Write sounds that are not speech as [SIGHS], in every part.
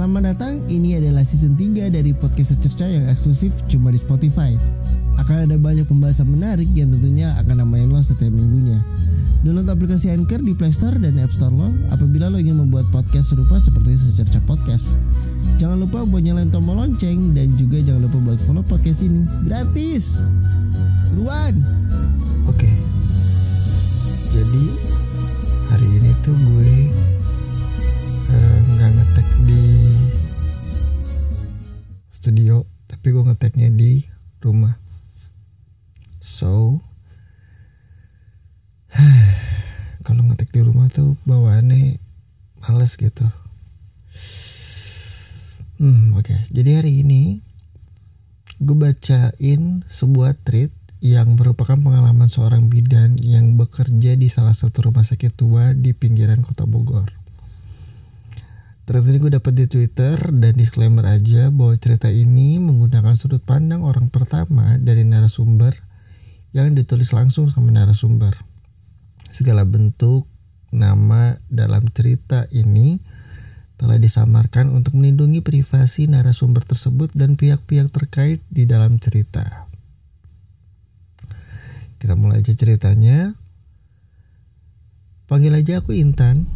Selamat datang, ini adalah season 3 dari podcast secerca yang eksklusif cuma di Spotify. Akan ada banyak pembahasan menarik yang tentunya akan nemenin lo setiap minggunya. Download aplikasi Anchor di Play Store dan App Store lo apabila lo ingin membuat podcast serupa seperti secerca podcast. Jangan lupa buat nyalain tombol lonceng dan juga jangan lupa buat follow podcast ini. Gratis! Ruan! Oke. Jadi hari ini tuh gue studio, tapi gue ngeteknya di rumah. So [SIGHS] kalau ngetek di rumah tuh bawaannya males gitu. Hmm, oke. Jadi hari ini gue bacain sebuah tweet yang merupakan pengalaman seorang bidan yang bekerja di salah satu rumah sakit tua di pinggiran kota Bogor. Terus ini gue dapat di Twitter dan disclaimer aja bahwa cerita ini menggunakan sudut pandang orang pertama dari narasumber yang ditulis langsung sama narasumber. Segala bentuk nama dalam cerita ini telah disamarkan untuk melindungi privasi narasumber tersebut dan pihak-pihak terkait di dalam cerita. Kita mulai aja ceritanya. Panggil aja aku Intan.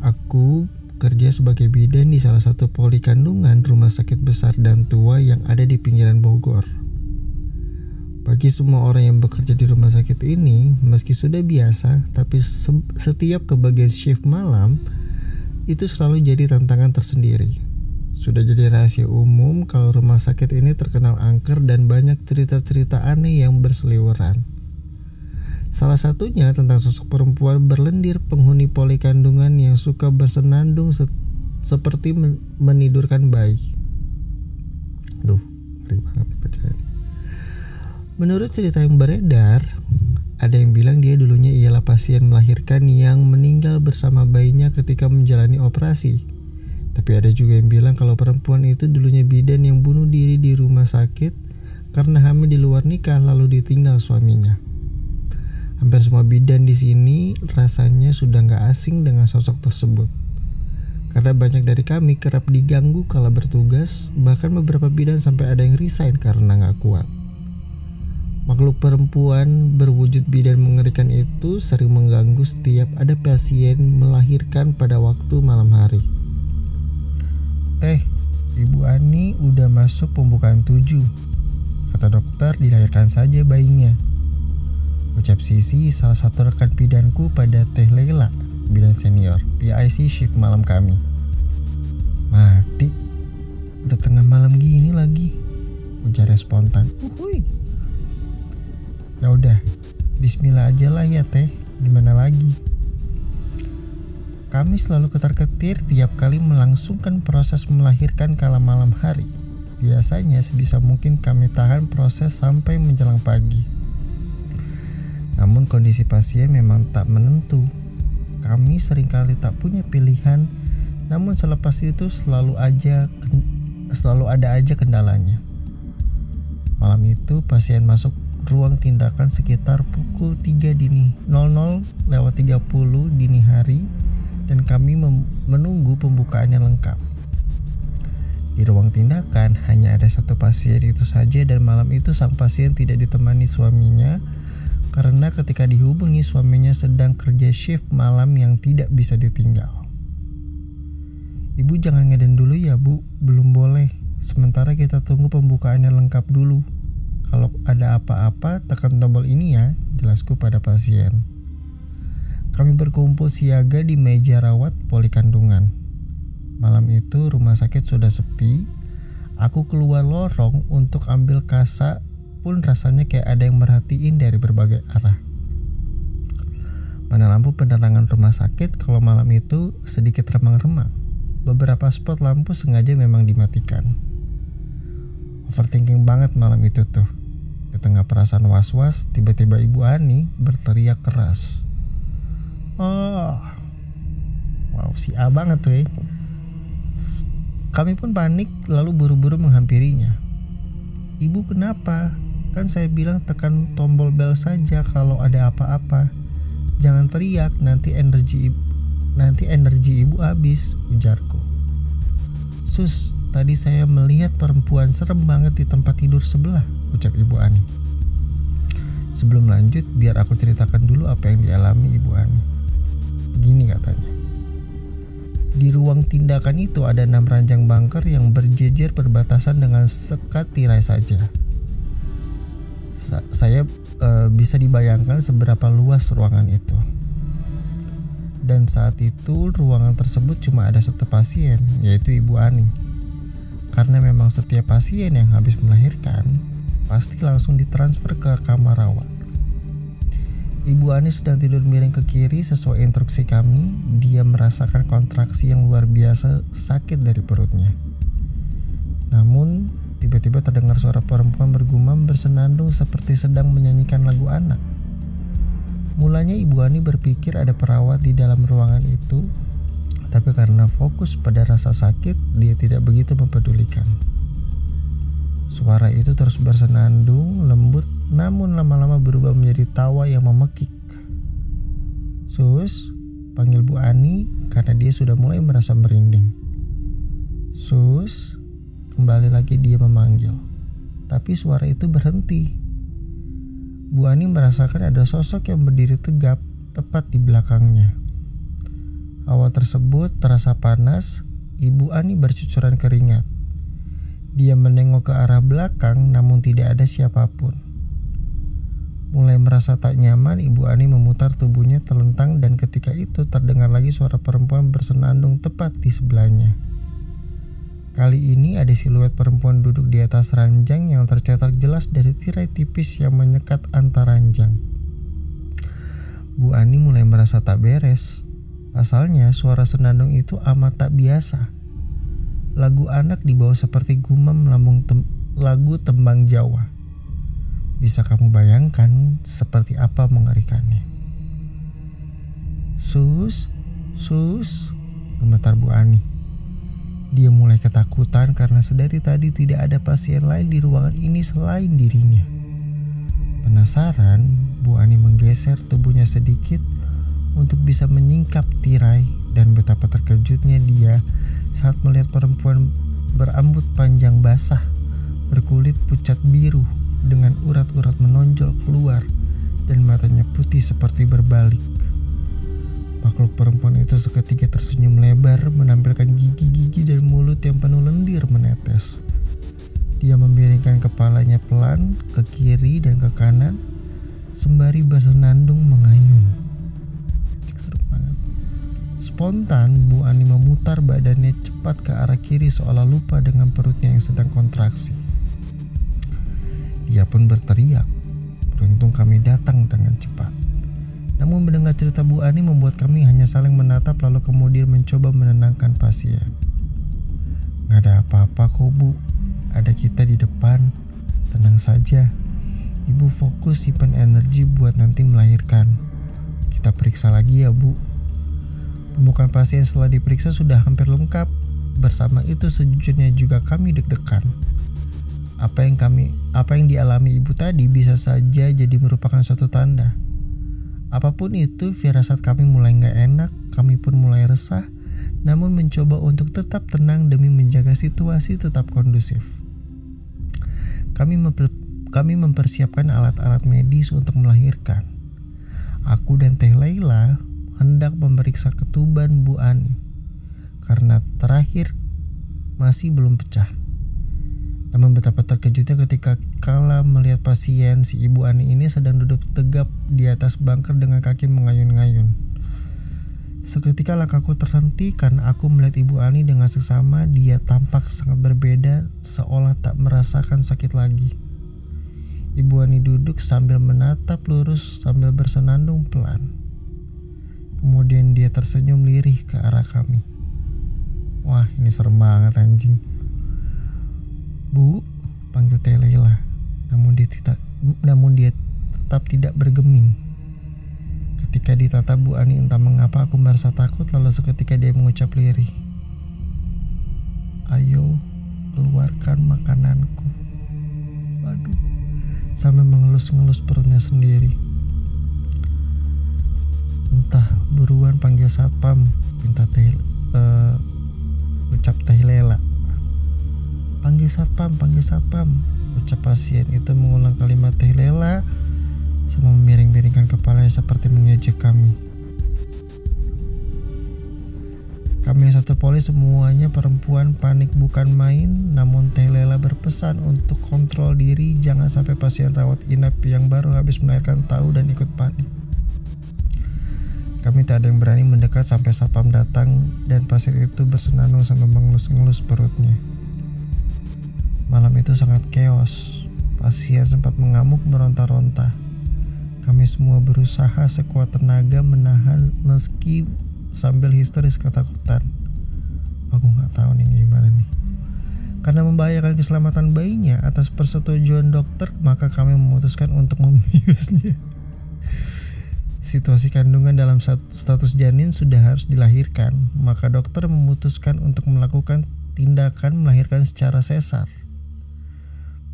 Aku kerja sebagai bidan di salah satu poli kandungan rumah sakit besar dan tua yang ada di pinggiran Bogor. Bagi semua orang yang bekerja di rumah sakit ini, meski sudah biasa, tapi setiap kebagian shift malam itu selalu jadi tantangan tersendiri. Sudah jadi rahasia umum kalau rumah sakit ini terkenal angker dan banyak cerita-cerita aneh yang berseliweran. Salah satunya tentang sosok perempuan berlendir penghuni poli kandungan yang suka bersenandung se seperti men menidurkan bayi. Duh, ngeri banget bacaan. Menurut cerita yang beredar, ada yang bilang dia dulunya ialah pasien melahirkan yang meninggal bersama bayinya ketika menjalani operasi. Tapi ada juga yang bilang kalau perempuan itu dulunya bidan yang bunuh diri di rumah sakit karena hamil di luar nikah lalu ditinggal suaminya. Hampir semua bidan di sini rasanya sudah nggak asing dengan sosok tersebut. Karena banyak dari kami kerap diganggu kala bertugas, bahkan beberapa bidan sampai ada yang resign karena nggak kuat. Makhluk perempuan berwujud bidan mengerikan itu sering mengganggu setiap ada pasien melahirkan pada waktu malam hari. Teh, Ibu Ani udah masuk pembukaan tujuh. Kata dokter dilahirkan saja bayinya. Ucap Sisi salah satu rekan bidanku pada Teh Leila, bidan senior, PIC shift malam kami. Mati, udah tengah malam gini lagi, ujarnya spontan. Uhui. Ya udah, Bismillah aja lah ya Teh, gimana lagi? Kami selalu ketar-ketir tiap kali melangsungkan proses melahirkan kala malam hari. Biasanya sebisa mungkin kami tahan proses sampai menjelang pagi. Namun kondisi pasien memang tak menentu. Kami sering kali tak punya pilihan, namun selepas itu selalu aja selalu ada aja kendalanya. Malam itu pasien masuk ruang tindakan sekitar pukul 3 dini 00 lewat 30 dini hari dan kami menunggu pembukaannya lengkap. Di ruang tindakan hanya ada satu pasien itu saja dan malam itu sang pasien tidak ditemani suaminya karena ketika dihubungi suaminya sedang kerja shift malam yang tidak bisa ditinggal. Ibu jangan ngeden dulu ya bu, belum boleh. Sementara kita tunggu pembukaannya lengkap dulu. Kalau ada apa-apa tekan tombol ini ya, jelasku pada pasien. Kami berkumpul siaga di meja rawat poli kandungan. Malam itu rumah sakit sudah sepi. Aku keluar lorong untuk ambil kasa pun rasanya kayak ada yang merhatiin dari berbagai arah. Mana lampu penerangan rumah sakit kalau malam itu sedikit remang-remang. Beberapa spot lampu sengaja memang dimatikan. Overthinking banget malam itu tuh. Di tengah perasaan was-was, tiba-tiba Ibu Ani berteriak keras. Oh, wow si A banget tuh ya. Kami pun panik lalu buru-buru menghampirinya. Ibu kenapa? Kan saya bilang tekan tombol bel saja kalau ada apa-apa. Jangan teriak, nanti energi ibu, nanti energi ibu habis, ujarku. Sus, tadi saya melihat perempuan serem banget di tempat tidur sebelah, ucap Ibu Ani. Sebelum lanjut, biar aku ceritakan dulu apa yang dialami Ibu Ani. Begini katanya. Di ruang tindakan itu ada enam ranjang bunker yang berjejer berbatasan dengan sekat tirai saja. Sa saya e, bisa dibayangkan seberapa luas ruangan itu. Dan saat itu ruangan tersebut cuma ada satu pasien, yaitu Ibu Ani. Karena memang setiap pasien yang habis melahirkan pasti langsung ditransfer ke kamar rawat. Ibu Ani sedang tidur miring ke kiri sesuai instruksi kami. Dia merasakan kontraksi yang luar biasa sakit dari perutnya. Namun, tiba-tiba terdengar suara perempuan bergumam bersenandung seperti sedang menyanyikan lagu anak. Mulanya Ibu Ani berpikir ada perawat di dalam ruangan itu, tapi karena fokus pada rasa sakit, dia tidak begitu mempedulikan. Suara itu terus bersenandung, lembut, namun lama-lama berubah menjadi tawa yang memekik. Sus, panggil Bu Ani karena dia sudah mulai merasa merinding. Sus, kembali lagi dia memanggil. Tapi suara itu berhenti Bu Ani merasakan ada sosok yang berdiri tegap tepat di belakangnya. Awal tersebut terasa panas, Ibu Ani bercucuran keringat. Dia menengok ke arah belakang namun tidak ada siapa pun. Mulai merasa tak nyaman, Ibu Ani memutar tubuhnya terlentang dan ketika itu terdengar lagi suara perempuan bersenandung tepat di sebelahnya. Kali ini ada siluet perempuan duduk di atas ranjang yang tercetak jelas dari tirai tipis yang menyekat antar ranjang. Bu Ani mulai merasa tak beres. Pasalnya suara senandung itu amat tak biasa. Lagu anak dibawa seperti gumam lambung tem lagu tembang Jawa. Bisa kamu bayangkan seperti apa mengerikannya. Sus, sus, gemetar Bu Ani. Dia mulai ketakutan karena sedari tadi tidak ada pasien lain di ruangan ini selain dirinya. Penasaran, Bu Ani menggeser tubuhnya sedikit untuk bisa menyingkap tirai dan betapa terkejutnya dia saat melihat perempuan berambut panjang basah, berkulit pucat biru dengan urat-urat menonjol keluar dan matanya putih seperti berbalik. Makhluk perempuan itu seketika tersenyum lebar menampilkan gigi-gigi dan mulut yang penuh lendir menetes. Dia membiringkan kepalanya pelan ke kiri dan ke kanan sembari bersenandung mengayun. Seru banget. Spontan Bu Ani memutar badannya cepat ke arah kiri seolah lupa dengan perutnya yang sedang kontraksi. Dia pun berteriak. Beruntung kami datang dengan cepat. Namun mendengar cerita Bu Ani membuat kami hanya saling menatap lalu kemudian mencoba menenangkan pasien. Gak ada apa-apa kok Bu, ada kita di depan. Tenang saja, Ibu fokus simpan energi buat nanti melahirkan. Kita periksa lagi ya Bu. Pembukaan pasien setelah diperiksa sudah hampir lengkap. Bersama itu sejujurnya juga kami deg-degan. Apa yang kami apa yang dialami ibu tadi bisa saja jadi merupakan suatu tanda Apa pun itu, firasat kami mulai nggak enak, kami pun mulai resah, namun mencoba untuk tetap tenang demi menjaga situasi tetap kondusif. Kami, memper, kami mempersiapkan alat-alat medis untuk melahirkan. Aku dan Teh Laila hendak memeriksa ketuban Bu Ani karena terakhir masih belum pecah. Namun betapa terkejutnya ketika kala melihat pasien si ibu Ani ini sedang duduk tegap di atas bangker dengan kaki mengayun-ngayun. Seketika langkahku terhenti karena aku melihat ibu Ani dengan sesama dia tampak sangat berbeda seolah tak merasakan sakit lagi. Ibu Ani duduk sambil menatap lurus sambil bersenandung pelan. Kemudian dia tersenyum lirih ke arah kami. Wah ini serem banget anjing. Bu, panggil Teh Leila. Namun dia tidak namun dia tetap tidak bergeming. Ketika ditatap Bu Ani entah mengapa aku merasa takut lalu seketika dia mengucap lirih. Ayo keluarkan makananku. Waduh. Sambil mengelus-ngelus perutnya sendiri. Entah buruan panggil satpam, minta teh uh, ucap teh lela. Panggil satpam panggil satpam. Ucap pasien itu mengulang kalimat teh lela sama memiring-miringkan kepalanya seperti mengejek kami. Kami satu polis semuanya perempuan panik bukan main Namun Teh Lela berpesan untuk kontrol diri Jangan sampai pasien rawat inap yang baru habis melahirkan tahu dan ikut panik. Kami tak ada yang berani mendekat sampai sapam datang Dan pasien itu bersenandung sambil mengelus-ngelus perutnya Malam itu sangat keos Pasien sempat mengamuk meronta-ronta Kami semua berusaha sekuat tenaga menahan meski sambil histeris ketakutan. Aku nggak tahu nih gimana nih. Karena membahayakan keselamatan bayinya atas persetujuan dokter, maka kami memutuskan untuk membiusnya. Situasi kandungan dalam status janin sudah harus dilahirkan, maka dokter memutuskan untuk melakukan tindakan melahirkan secara sesar.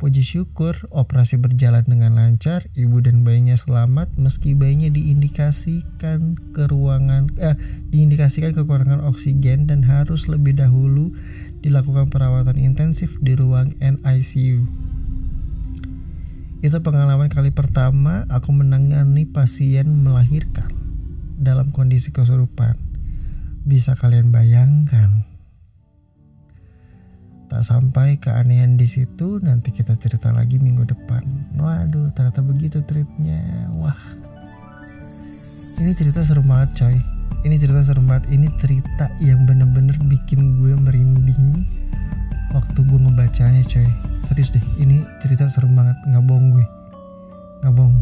Puji syukur, operasi berjalan dengan lancar, ibu dan bayinya selamat meski bayinya diindikasikan ke ruangan eh, diindikasikan kekurangan oksigen dan harus lebih dahulu dilakukan perawatan intensif di ruang NICU. Itu pengalaman kali pertama aku menangani pasien melahirkan dalam kondisi kesurupan. Bisa kalian bayangkan Tak sampai keanehan di situ, nanti kita cerita lagi minggu depan. Waduh, ternyata begitu treatnya. Wah, ini cerita seru banget coy. Ini cerita seru banget. Ini cerita yang bener-bener bikin gue merinding waktu gue ngebacanya coy. Serius deh, ini cerita seru banget. Nggak bohong gue. Nggak bohong.